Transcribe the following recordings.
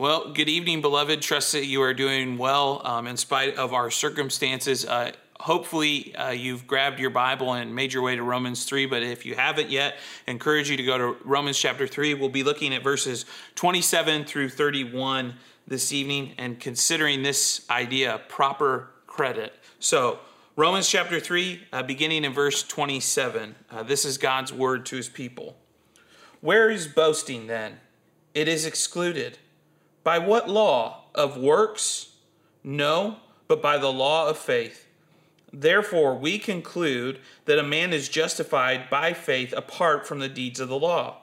Well, good evening, beloved. Trust that you are doing well um, in spite of our circumstances. Uh, hopefully, uh, you've grabbed your Bible and made your way to Romans 3. But if you haven't yet, I encourage you to go to Romans chapter 3. We'll be looking at verses 27 through 31 this evening and considering this idea proper credit. So, Romans chapter 3, uh, beginning in verse 27. Uh, this is God's word to his people. Where is boasting then? It is excluded. By what law? Of works? No, but by the law of faith. Therefore, we conclude that a man is justified by faith apart from the deeds of the law.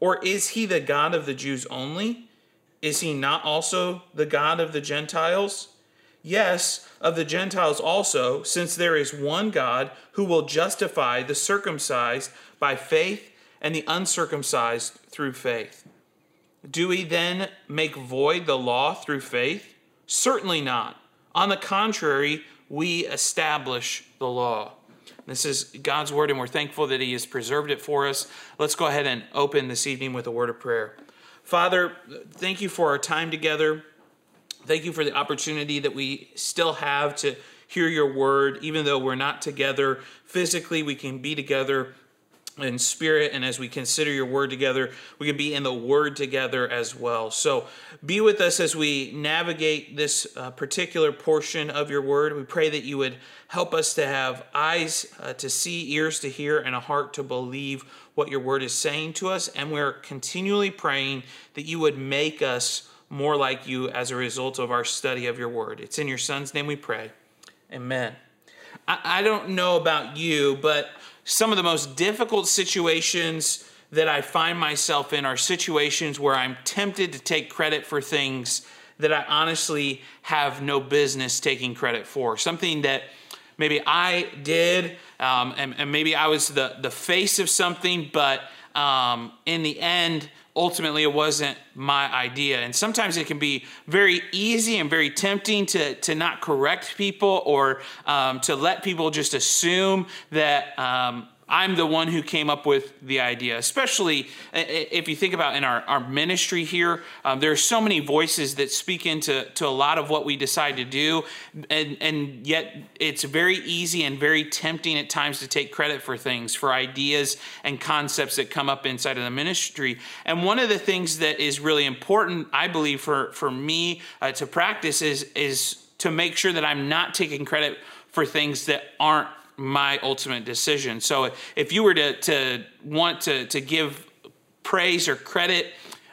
Or is he the God of the Jews only? Is he not also the God of the Gentiles? Yes, of the Gentiles also, since there is one God who will justify the circumcised by faith and the uncircumcised through faith. Do we then make void the law through faith? Certainly not. On the contrary, we establish the law. This is God's word, and we're thankful that He has preserved it for us. Let's go ahead and open this evening with a word of prayer. Father, thank you for our time together. Thank you for the opportunity that we still have to hear your word, even though we're not together physically, we can be together in spirit and as we consider your word together we can be in the word together as well. So be with us as we navigate this uh, particular portion of your word. We pray that you would help us to have eyes uh, to see ears to hear and a heart to believe what your word is saying to us. And we're continually praying that you would make us more like you as a result of our study of your word. It's in your son's name we pray. Amen. I, I don't know about you but some of the most difficult situations that I find myself in are situations where I'm tempted to take credit for things that I honestly have no business taking credit for. Something that maybe I did, um, and, and, maybe I was the, the face of something, but um, in the end, ultimately it wasn't my idea. And sometimes it can be very easy and very tempting to, to not correct people or um, to let people just assume that. Um, I'm the one who came up with the idea, especially if you think about in our, our ministry here. Um, there are so many voices that speak into to a lot of what we decide to do, and, and yet it's very easy and very tempting at times to take credit for things, for ideas and concepts that come up inside of the ministry. And one of the things that is really important, I believe, for, for me uh, to practice is, is to make sure that I'm not taking credit for things that aren't my ultimate decision. So if you were to, to want to, to give praise or credit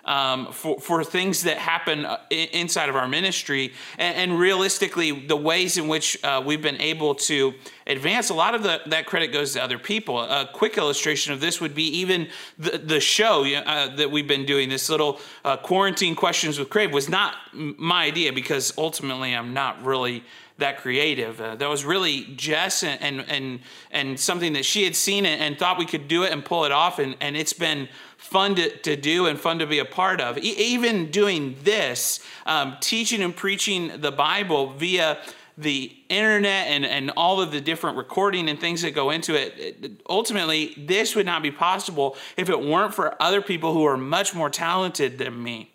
um, for, for things that happen uh, inside of our ministry, and, and realistically, the ways in which uh, we've been able to advance, a lot of the, that credit goes to other people. A quick illustration of this would be even the, the show uh, that we've been doing, this little uh, quarantine questions with Crave, was not my idea because ultimately I'm not really that creative. Uh, that was really Jess and, and, and and something that she had seen and, and, thought we could do it and pull it off, and and it's been fun to, to do and fun to be a part of. E- even doing this, um, teaching and preaching the Bible via the internet and, and all of the different recording and things that go into it, ultimately, this would not be possible if it weren't for other people who are much more talented than me.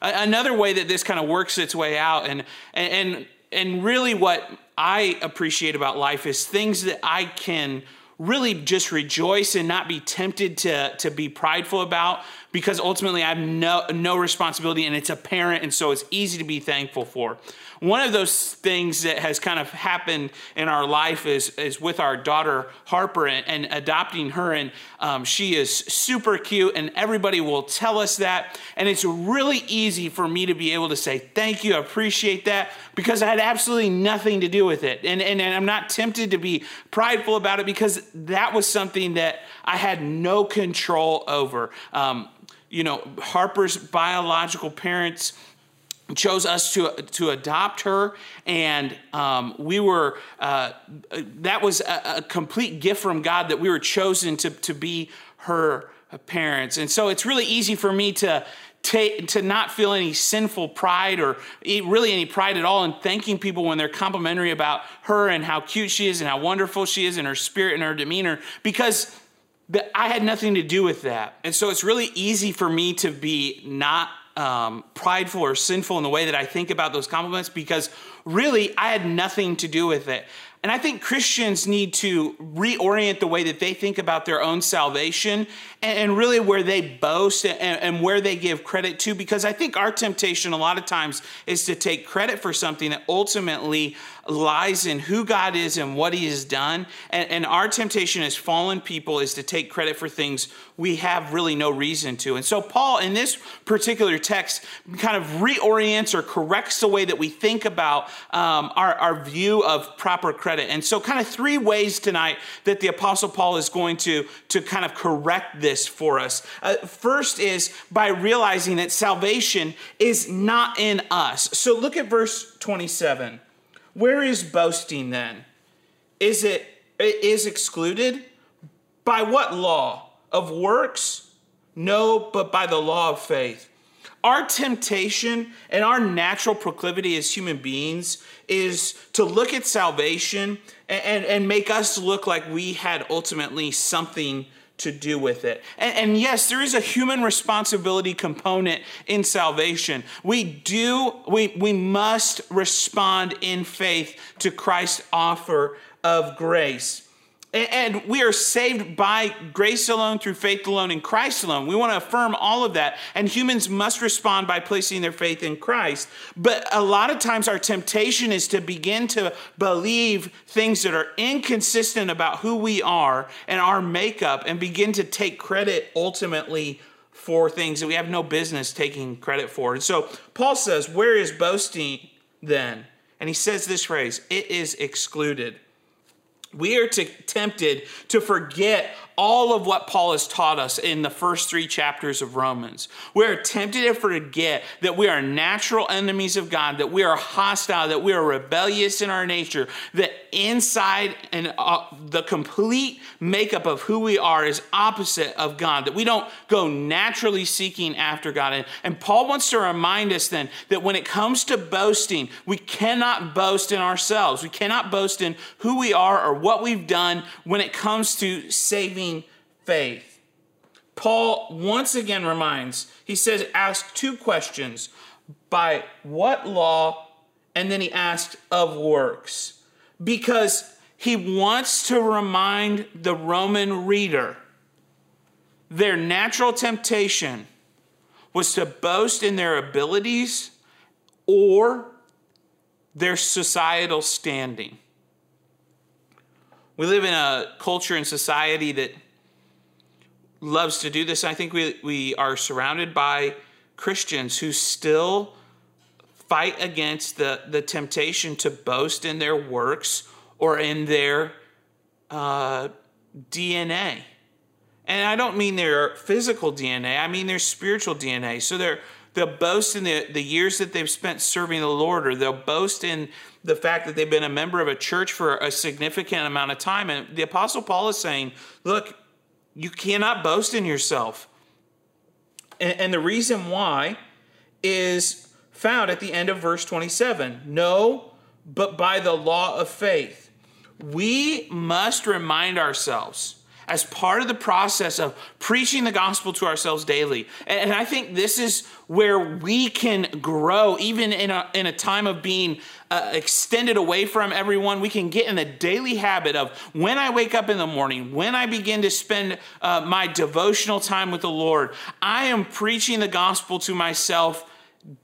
Another way that this kind of works its way out, and, and really what I appreciate about life is things that I can really just rejoice and not be tempted to, to be prideful about because ultimately I have no, no responsibility and it's apparent and so it's easy to be thankful for. One of those things that has kind of happened in our life is, is with our daughter Harper and, and adopting her. And um, she is super cute, and everybody will tell us that. And it's really easy for me to be able to say, Thank you, I appreciate that, because I had absolutely nothing to do with it. And, and, and I'm not tempted to be prideful about it because that was something that I had no control over. Um, you know, Harper's biological parents chose us to to adopt her, and um, we were uh, that was a, a, complete gift from God that we were chosen to to be her parents, and so it's really easy for me to. To, to not feel any sinful pride or really any pride at all in thanking people when they're complimentary about her and how cute she is and how wonderful she is and her spirit and her demeanor because I had nothing to do with that. And so it's really easy for me to be not um, prideful or sinful in the way that I think about those compliments because really I had nothing to do with it. And I think Christians need to reorient the way that they think about their own salvation and, really where they boast and, where they give credit to, because I think our temptation a lot of times is to take credit for something that ultimately lies in who God is and what He has done. And, and our temptation as fallen people is to take credit for things we have really no reason to. And so, Paul, in this particular text, kind of reorients or corrects the way that we think about um, our, our view of proper credit. And so, kind of three ways tonight that the Apostle Paul is going to, to kind of correct this for us. Uh, first is by realizing that salvation is not in us. So, look at verse 27. Where is boasting then? Is it, it is excluded? By what law? Of works? No, but by the law of faith. Our temptation and our natural proclivity as human beings is to look at salvation and, and, and make us look like we had ultimately something to do with it. And, and, yes, there is a human responsibility component in salvation. We do, we, we must respond in faith to Christ's offer of grace. And we are saved by grace alone, through faith alone, in Christ alone. We want to affirm all of that. And humans must respond by placing their faith in Christ. But a lot of times our temptation is to begin to believe things that are inconsistent about who we are and our makeup and begin to take credit ultimately for things that we have no business taking credit for. And so Paul says, Where is boasting then? And he says this phrase, it is excluded we are to, tempted to forget all of what Paul has taught us in the first three chapters of Romans. We are tempted to forget that we are natural enemies of God, that we are hostile, that we are rebellious in our nature, that inside and uh, the complete makeup of who we are is opposite of God, that we don't go naturally seeking after God. And, and Paul wants to remind us then that when it comes to boasting, we cannot boast in ourselves. We cannot boast in who we are or what we've done when it comes to saving faith. Paul once again reminds, he says, ask two questions by what law? And then he asked, of works. Because he wants to remind the Roman reader their natural temptation was to boast in their abilities or their societal standing. We live in a culture and society that loves to do this. I think we, we are surrounded by Christians who still fight against the, the temptation to boast in their works or in their uh, DNA. And I don't mean their physical DNA, I mean their spiritual DNA. So they're, they'll boast in the, the years that they've spent serving the Lord, or they'll boast in the fact that they've been a member of a church for a significant amount of time. And the Apostle Paul is saying, look, you cannot boast in yourself. And, and the reason why is found at the end of verse 27. No, but by the law of faith. We must remind ourselves as part of the process of preaching the gospel to ourselves daily. And I think this is where we can grow, even in a, in a time of being uh, extended away from everyone. We can get in the daily habit of when I wake up in the morning, when I begin to spend uh, my devotional time with the Lord, I am preaching the gospel to myself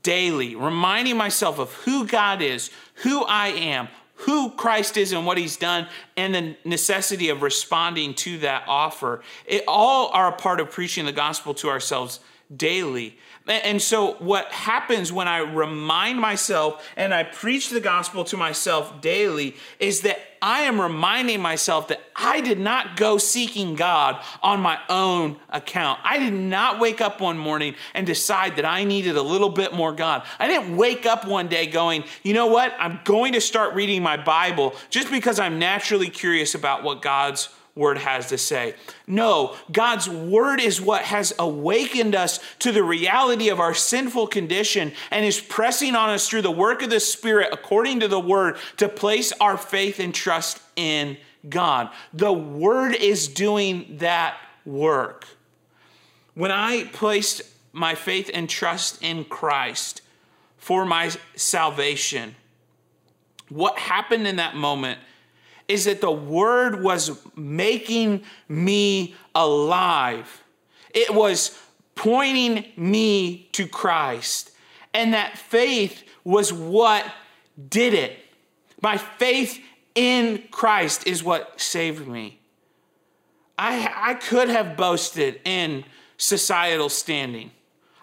daily, reminding myself of who God is, who I am, who Christ is and what he's done, and the necessity of responding to that offer. It all are a part of preaching the gospel to ourselves daily. And so, what happens when I remind myself and I preach the gospel to myself daily is that I am reminding myself that I did not go seeking God on my own account. I did not wake up one morning and decide that I needed a little bit more God. I didn't wake up one day going, you know what? I'm going to start reading my Bible just because I'm naturally curious about what God's word has to say. No, God's word is what has awakened us to the reality of our sinful condition and is pressing on us through the work of the Spirit, according to the word, to place our faith and trust in God. The word is doing that work. When I placed my faith and trust in Christ for my salvation, what happened in that moment is that the word was making me alive. It was pointing me to Christ. And that faith was what did it. My faith in Christ is what saved me. I, I could have boasted in societal standing.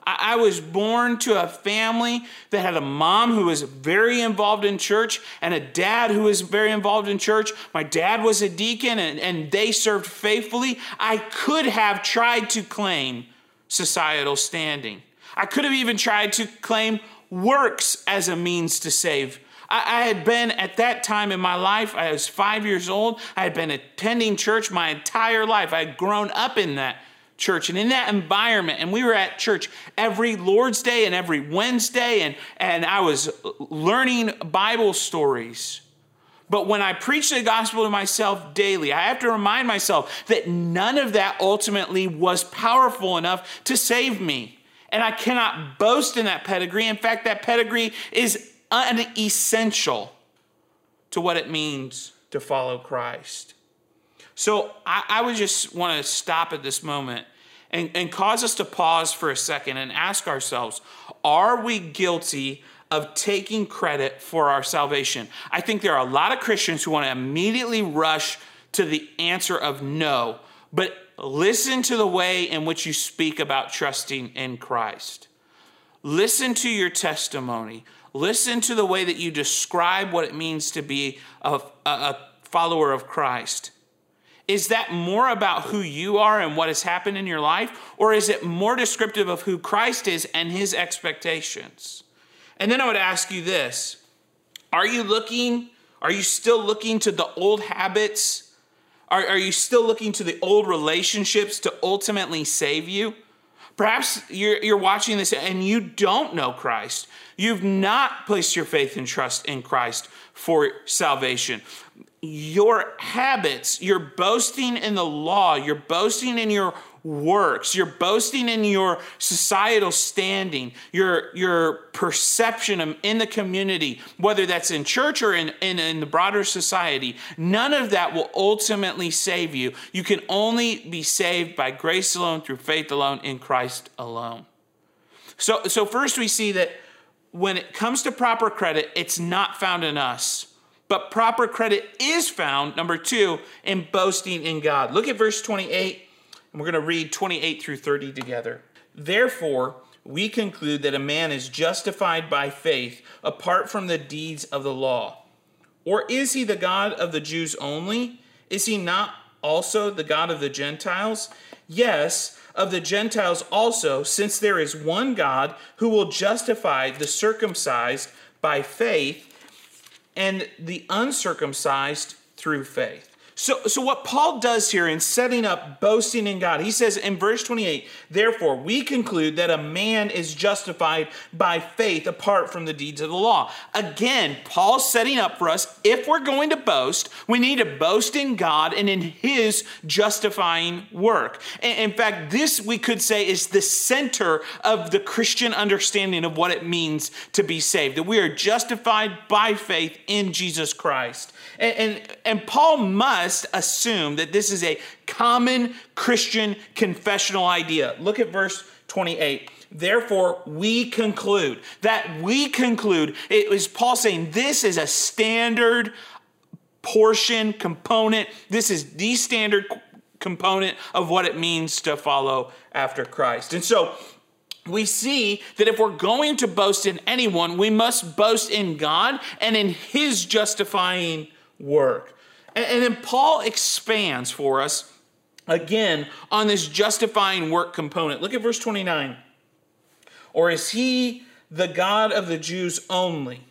I, was born to a family that had a mom who was very involved in church and a dad who was very involved in church. My dad was a deacon and, and they served faithfully. I could have tried to claim societal standing. I could have even tried to claim works as a means to save I, I had been at that time in my life, I was five years old. I had been attending church my entire life. I had grown up in that church and in that environment. And we were at church every Lord's Day and every Wednesday, and, and I was learning Bible stories. But when I preach the gospel to myself daily, I have to remind myself that none of that ultimately was powerful enough to save me. And I cannot boast in that pedigree. In fact, that pedigree is unessential to what it means to follow Christ. So I, I would just want to stop at this moment and, and cause us to pause for a second and ask ourselves are we guilty of taking credit for our salvation? I think there are a lot of Christians who want to immediately rush to the answer of no, but listen to the way in which you speak about trusting in Christ. Listen to your testimony. Listen to the way that you describe what it means to be a, a, follower of Christ. Is that more about who you are and what has happened in your life, or is it more descriptive of who Christ is and his expectations? And then I would ask you this Are you looking, are you still looking to the old habits? Are, are you still looking to the old relationships to ultimately save you? Perhaps you're, you're watching this and you don't know Christ. You've not placed your faith and trust in Christ for salvation. Your habits, you're boasting in the law, you're boasting in your works, you're boasting in your societal standing, your, your perception in the community, whether that's in church or in, in, in the broader society, none of that will ultimately save you. You can only be saved by grace alone, through faith alone, in Christ alone. So, so first we see that when it comes to proper credit, it's not found in us. But proper credit is found, number two, in boasting in God. Look at verse 28, and we're going to read 28 through 30 together. Therefore, we conclude that a man is justified by faith apart from the deeds of the law. Or is he the God of the Jews only? Is he not also the God of the Gentiles? Yes, of the Gentiles also, since there is one God who will justify the circumcised by faith and the uncircumcised through faith. So, so what Paul does here in setting up boasting in God, he says in verse 28, therefore we conclude that a man is justified by faith apart from the deeds of the law. Again, Paul's setting up for us, if we're going to boast, we need to boast in God and in his justifying work. In fact, this we could say is the center of the Christian understanding of what it means to be saved, that we are justified by faith in Jesus Christ. And, and, and Paul must assume that this is a common Christian confessional idea. Look at verse 28. Therefore, we conclude that we conclude, it was Paul saying this is a standard portion, component. This is the standard component of what it means to follow after Christ. And so we see that if we're going to boast in anyone, we must boast in God and in His justifying work. And, then Paul expands for us again on this justifying work component. Look at verse 29. Or is he the God of the Jews only?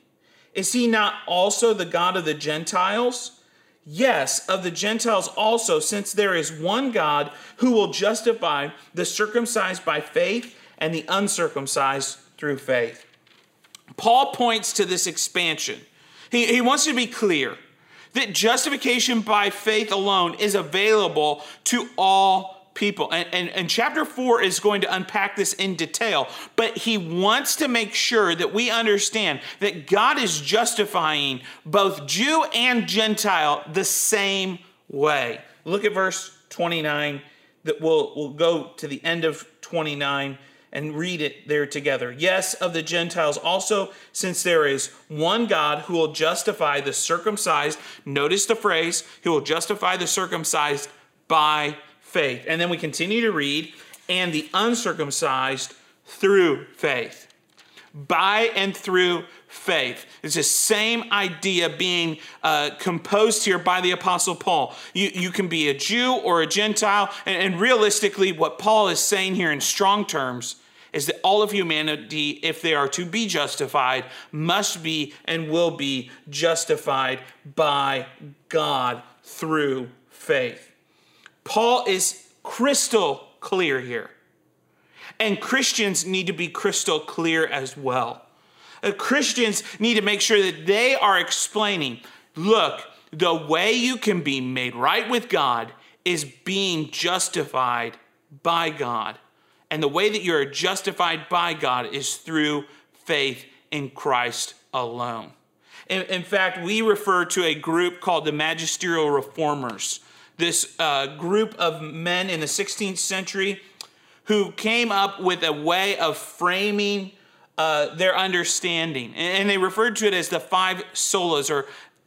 Is he not also the God of the Gentiles? Yes, of the Gentiles also, since there is one God who will justify the circumcised by faith and the uncircumcised through faith. Paul points to this expansion. He, he wants to be clear that justification by faith alone is available to all people. And, and, and chapter four is going to unpack this in detail, but he wants to make sure that we understand that God is justifying both Jew and Gentile the same way. Look at verse 29 that we'll, we'll go to the end of 29 and read it there together. Yes, of the Gentiles also, since there is one God who will justify the circumcised. Notice the phrase, who will justify the circumcised by faith. And then we continue to read, and the uncircumcised through faith. By and through faith. It's the same idea being uh, composed here by the Apostle Paul. You, you can be a Jew or a Gentile, and, and realistically, what Paul is saying here in strong terms is that all of humanity, if they are to be justified, must be and will be justified by God through faith. Paul is crystal clear here. And Christians need to be crystal clear as well. Christians need to make sure that they are explaining look, the way you can be made right with God is being justified by God. And the way that you're justified by God is through faith in Christ alone. In, in fact, we refer to a group called the Magisterial Reformers. This uh, group of men in the 16th century who came up with a way of framing uh, their understanding. And, and they referred to it as the five solas or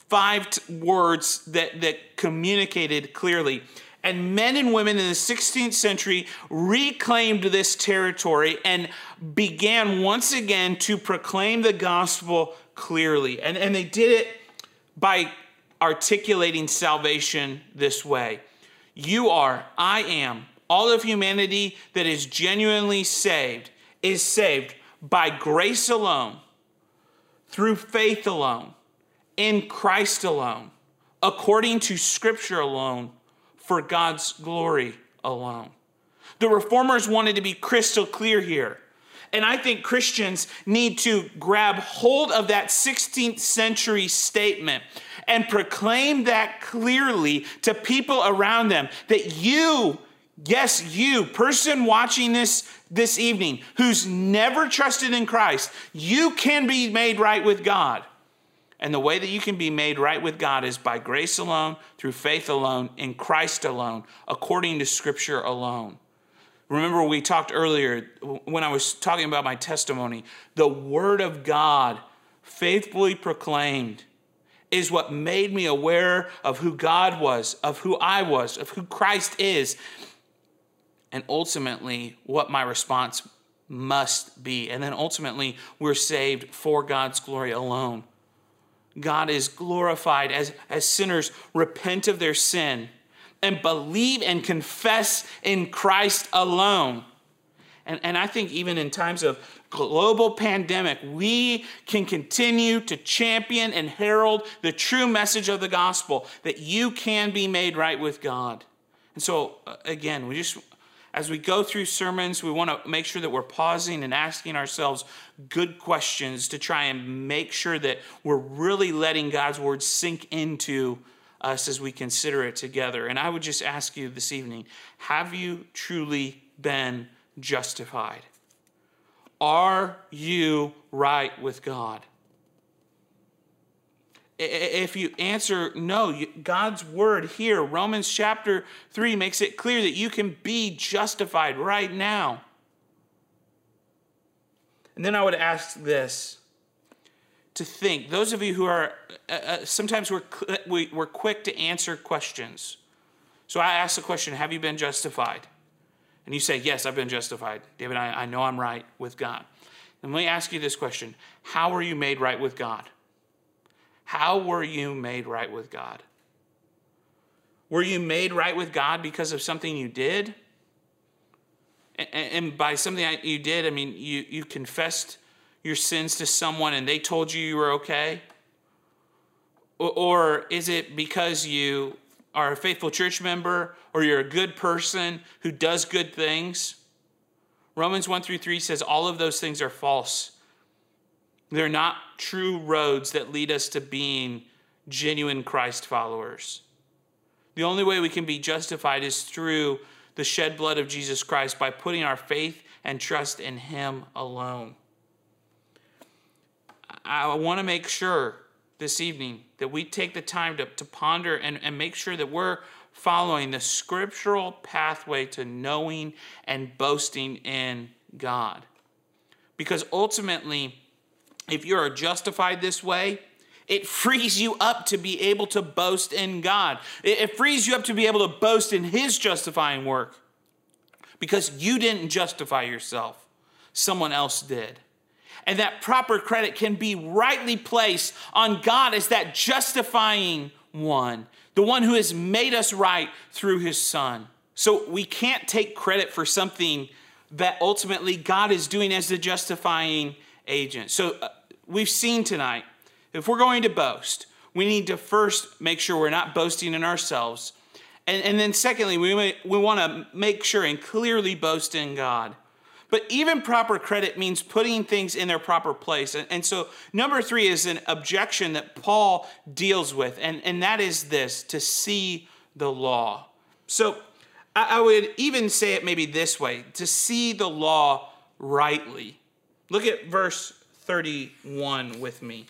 five t- words that, that communicated clearly. And men and women in the 16th century reclaimed this territory and began once again to proclaim the gospel clearly. And, and they did it by articulating salvation this way You are, I am, all of humanity that is genuinely saved is saved by grace alone, through faith alone, in Christ alone, according to Scripture alone for God's glory alone. The reformers wanted to be crystal clear here. And I think Christians need to grab hold of that 16th century statement and proclaim that clearly to people around them that you, yes, you, person watching this this evening, who's never trusted in Christ, you can be made right with God. And the way that you can be made right with God is by grace alone, through faith alone, in Christ alone, according to Scripture alone. Remember, we talked earlier when I was talking about my testimony, the Word of God, faithfully proclaimed, is what made me aware of who God was, of who I was, of who Christ is, and ultimately what my response must be. And then ultimately, we're saved for God's glory alone. God is glorified as, as sinners repent of their sin and believe and confess in Christ alone. And, and I think even in times of global pandemic, we can continue to champion and herald the true message of the gospel that you can be made right with God. And so, uh, again, we just as we go through sermons, we want to make sure that we're pausing and asking ourselves good questions to try and make sure that we're really letting God's word sink into us as we consider it together. And I would just ask you this evening have you truly been justified? Are you right with God? If you answer no, God's word here, Romans chapter 3, makes it clear that you can be justified right now. And then I would ask this to think those of you who are uh, uh sometimes we're, we, are we are quick to answer questions. So I ask the question Have you been justified? And you say, Yes, I've been justified. David, I, I know I'm right with God. And let me ask you this question How are you made right with God? How were you made right with God? Were you made right with God because of something you did? And by something you did, I mean you, you confessed your sins to someone and they told you you were okay? Or is it because you are a faithful church member or you're a good person who does good things? Romans 1 through 3 says all of those things are false. They're not true roads that lead us to being genuine Christ followers. The only way we can be justified is through the shed blood of Jesus Christ by putting our faith and trust in Him alone. I want to make sure this evening that we take the time to, to ponder and, and make sure that we're following the scriptural pathway to knowing and boasting in God. Because ultimately, if you are justified this way, it frees you up to be able to boast in God. It, frees you up to be able to boast in His justifying work because you didn't justify yourself, someone else did. And that proper credit can be rightly placed on God as that justifying one, the one who has made us right through His Son. So we can't take credit for something that ultimately God is doing as the justifying agent. So uh, we've seen tonight if we're going to boast, we need to first make sure we're not boasting in ourselves. And, and then, secondly, we, we want to make sure and clearly boast in God. But even proper credit means putting things in their proper place. And, and, so, number three is an objection that Paul deals with, and, and that is this to see the law. So, I, I would even say it maybe this way to see the law rightly. Look at verse 31 with me.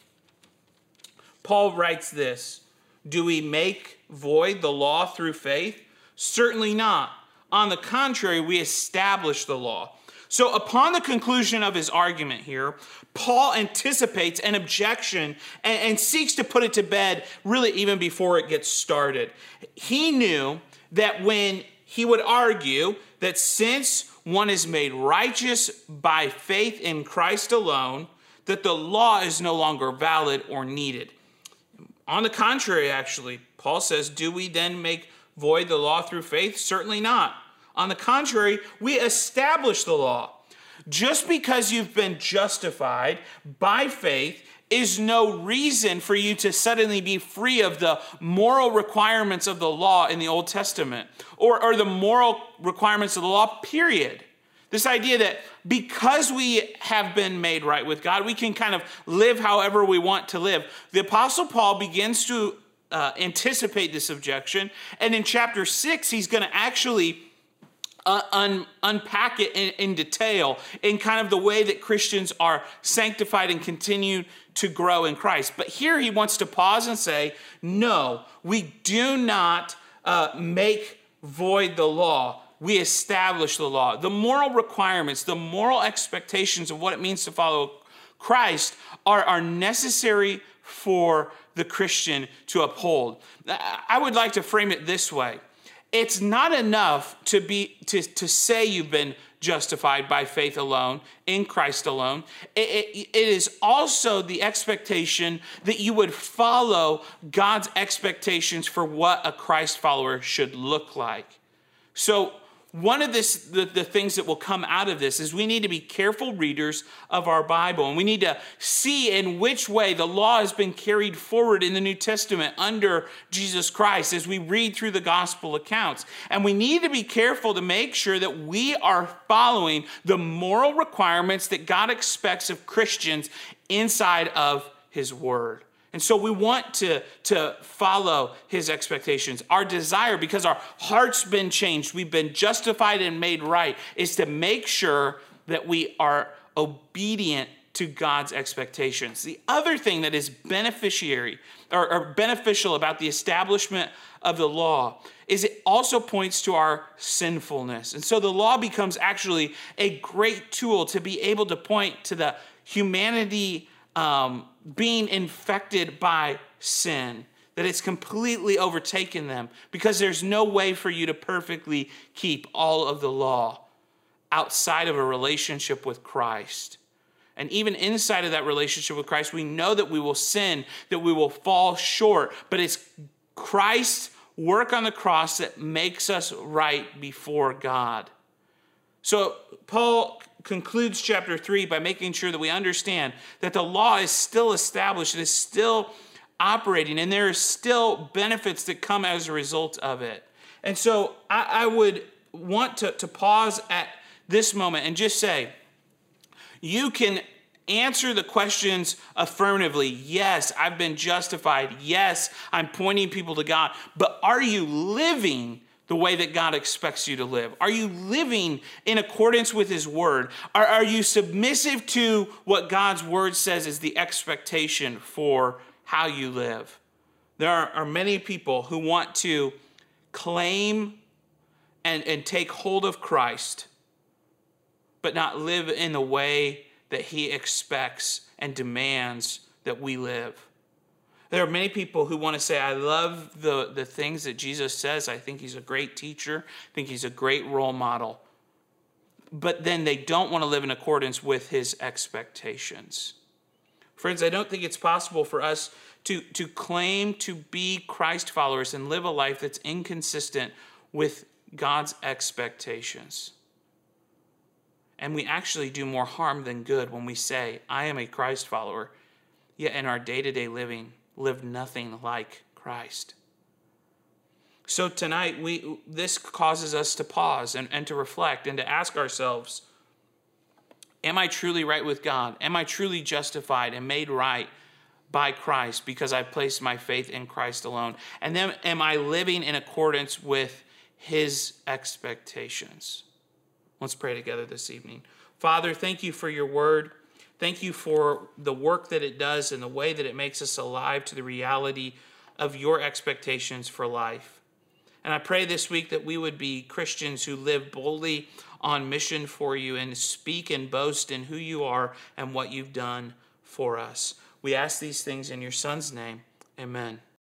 Paul writes this Do we make void the law through faith? Certainly not. On the contrary, we establish the law. So, upon the conclusion of his argument here, Paul anticipates an objection and, and, seeks to put it to bed really even before it gets started. He knew that when he would argue that since one is made righteous by faith in Christ alone, that the law is no longer valid or needed. On the contrary, actually, Paul says, Do we then make void the law through faith? Certainly not. On the contrary, we establish the law. Just because you've been justified by faith is no reason for you to suddenly be free of the moral requirements of the law in the Old Testament or, or the moral requirements of the law, period. This idea that because we have been made right with God, we can kind of live however we want to live. The Apostle Paul begins to uh, anticipate this objection. And in chapter six, he's going to actually uh, un, unpack it in, in, detail in kind of the way that Christians are sanctified and continue to grow in Christ. But here he wants to pause and say, no, we do not uh, make void the law we establish the law. The moral requirements, the moral expectations of what it means to follow Christ are, are necessary for the Christian to uphold. I would like to frame it this way. It's not enough to be to, to say you've been justified by faith alone, in Christ alone. It, it, it is also the expectation that you would follow God's expectations for what a Christ follower should look like. So one of this, the, the things that will come out of this is we need to be careful readers of our Bible and we need to see in which way the law has been carried forward in the New Testament under Jesus Christ as we read through the gospel accounts. And we need to be careful to make sure that we are following the moral requirements that God expects of Christians inside of his word. And so we want to, to follow his expectations. Our desire, because our heart's been changed, we've been justified and made right, is to make sure that we are obedient to God's expectations. The other thing that is beneficiary or, or beneficial about the establishment of the law is it also points to our sinfulness. And so the law becomes actually a great tool to be able to point to the humanity um, being infected by sin, that it's completely overtaken them because there's no way for you to perfectly keep all of the law outside of a relationship with Christ. And even inside of that relationship with Christ, we know that we will sin, that we will fall short, but it's Christ's work on the cross that makes us right before God. So, Paul concludes chapter 3 by making sure that we understand that the law is still established, it is still operating, and there are still benefits that come as a result of it. And so I, I would want to, to pause at this moment and just say, you can answer the questions affirmatively. Yes, I've been justified. Yes, I'm pointing people to God. But are you living the way that God expects you to live? Are you living in accordance with His Word? Are, are you submissive to what God's Word says is the expectation for how you live? There are, are many people who want to claim and, and take hold of Christ, but not live in the way that He expects and demands that we live. There are many people who want to say, I love the, the things that Jesus says. I think he's a great teacher. I think he's a great role model. But then they don't want to live in accordance with his expectations. Friends, I don't think it's possible for us to, to claim to be Christ followers and live a life that's inconsistent with God's expectations. And we actually do more harm than good when we say, I am a Christ follower, yet in our day to day living, live nothing like Christ. So tonight, we, this causes us to pause and, and to reflect and to ask ourselves Am I truly right with God? Am I truly justified and made right by Christ because I placed my faith in Christ alone? And then am I living in accordance with his expectations? Let's pray together this evening. Father, thank you for your word. Thank you for the work that it does and the way that it makes us alive to the reality of your expectations for life. And I pray this week that we would be Christians who live boldly on mission for you and speak and boast in who you are and what you've done for us. We ask these things in your Son's name. Amen.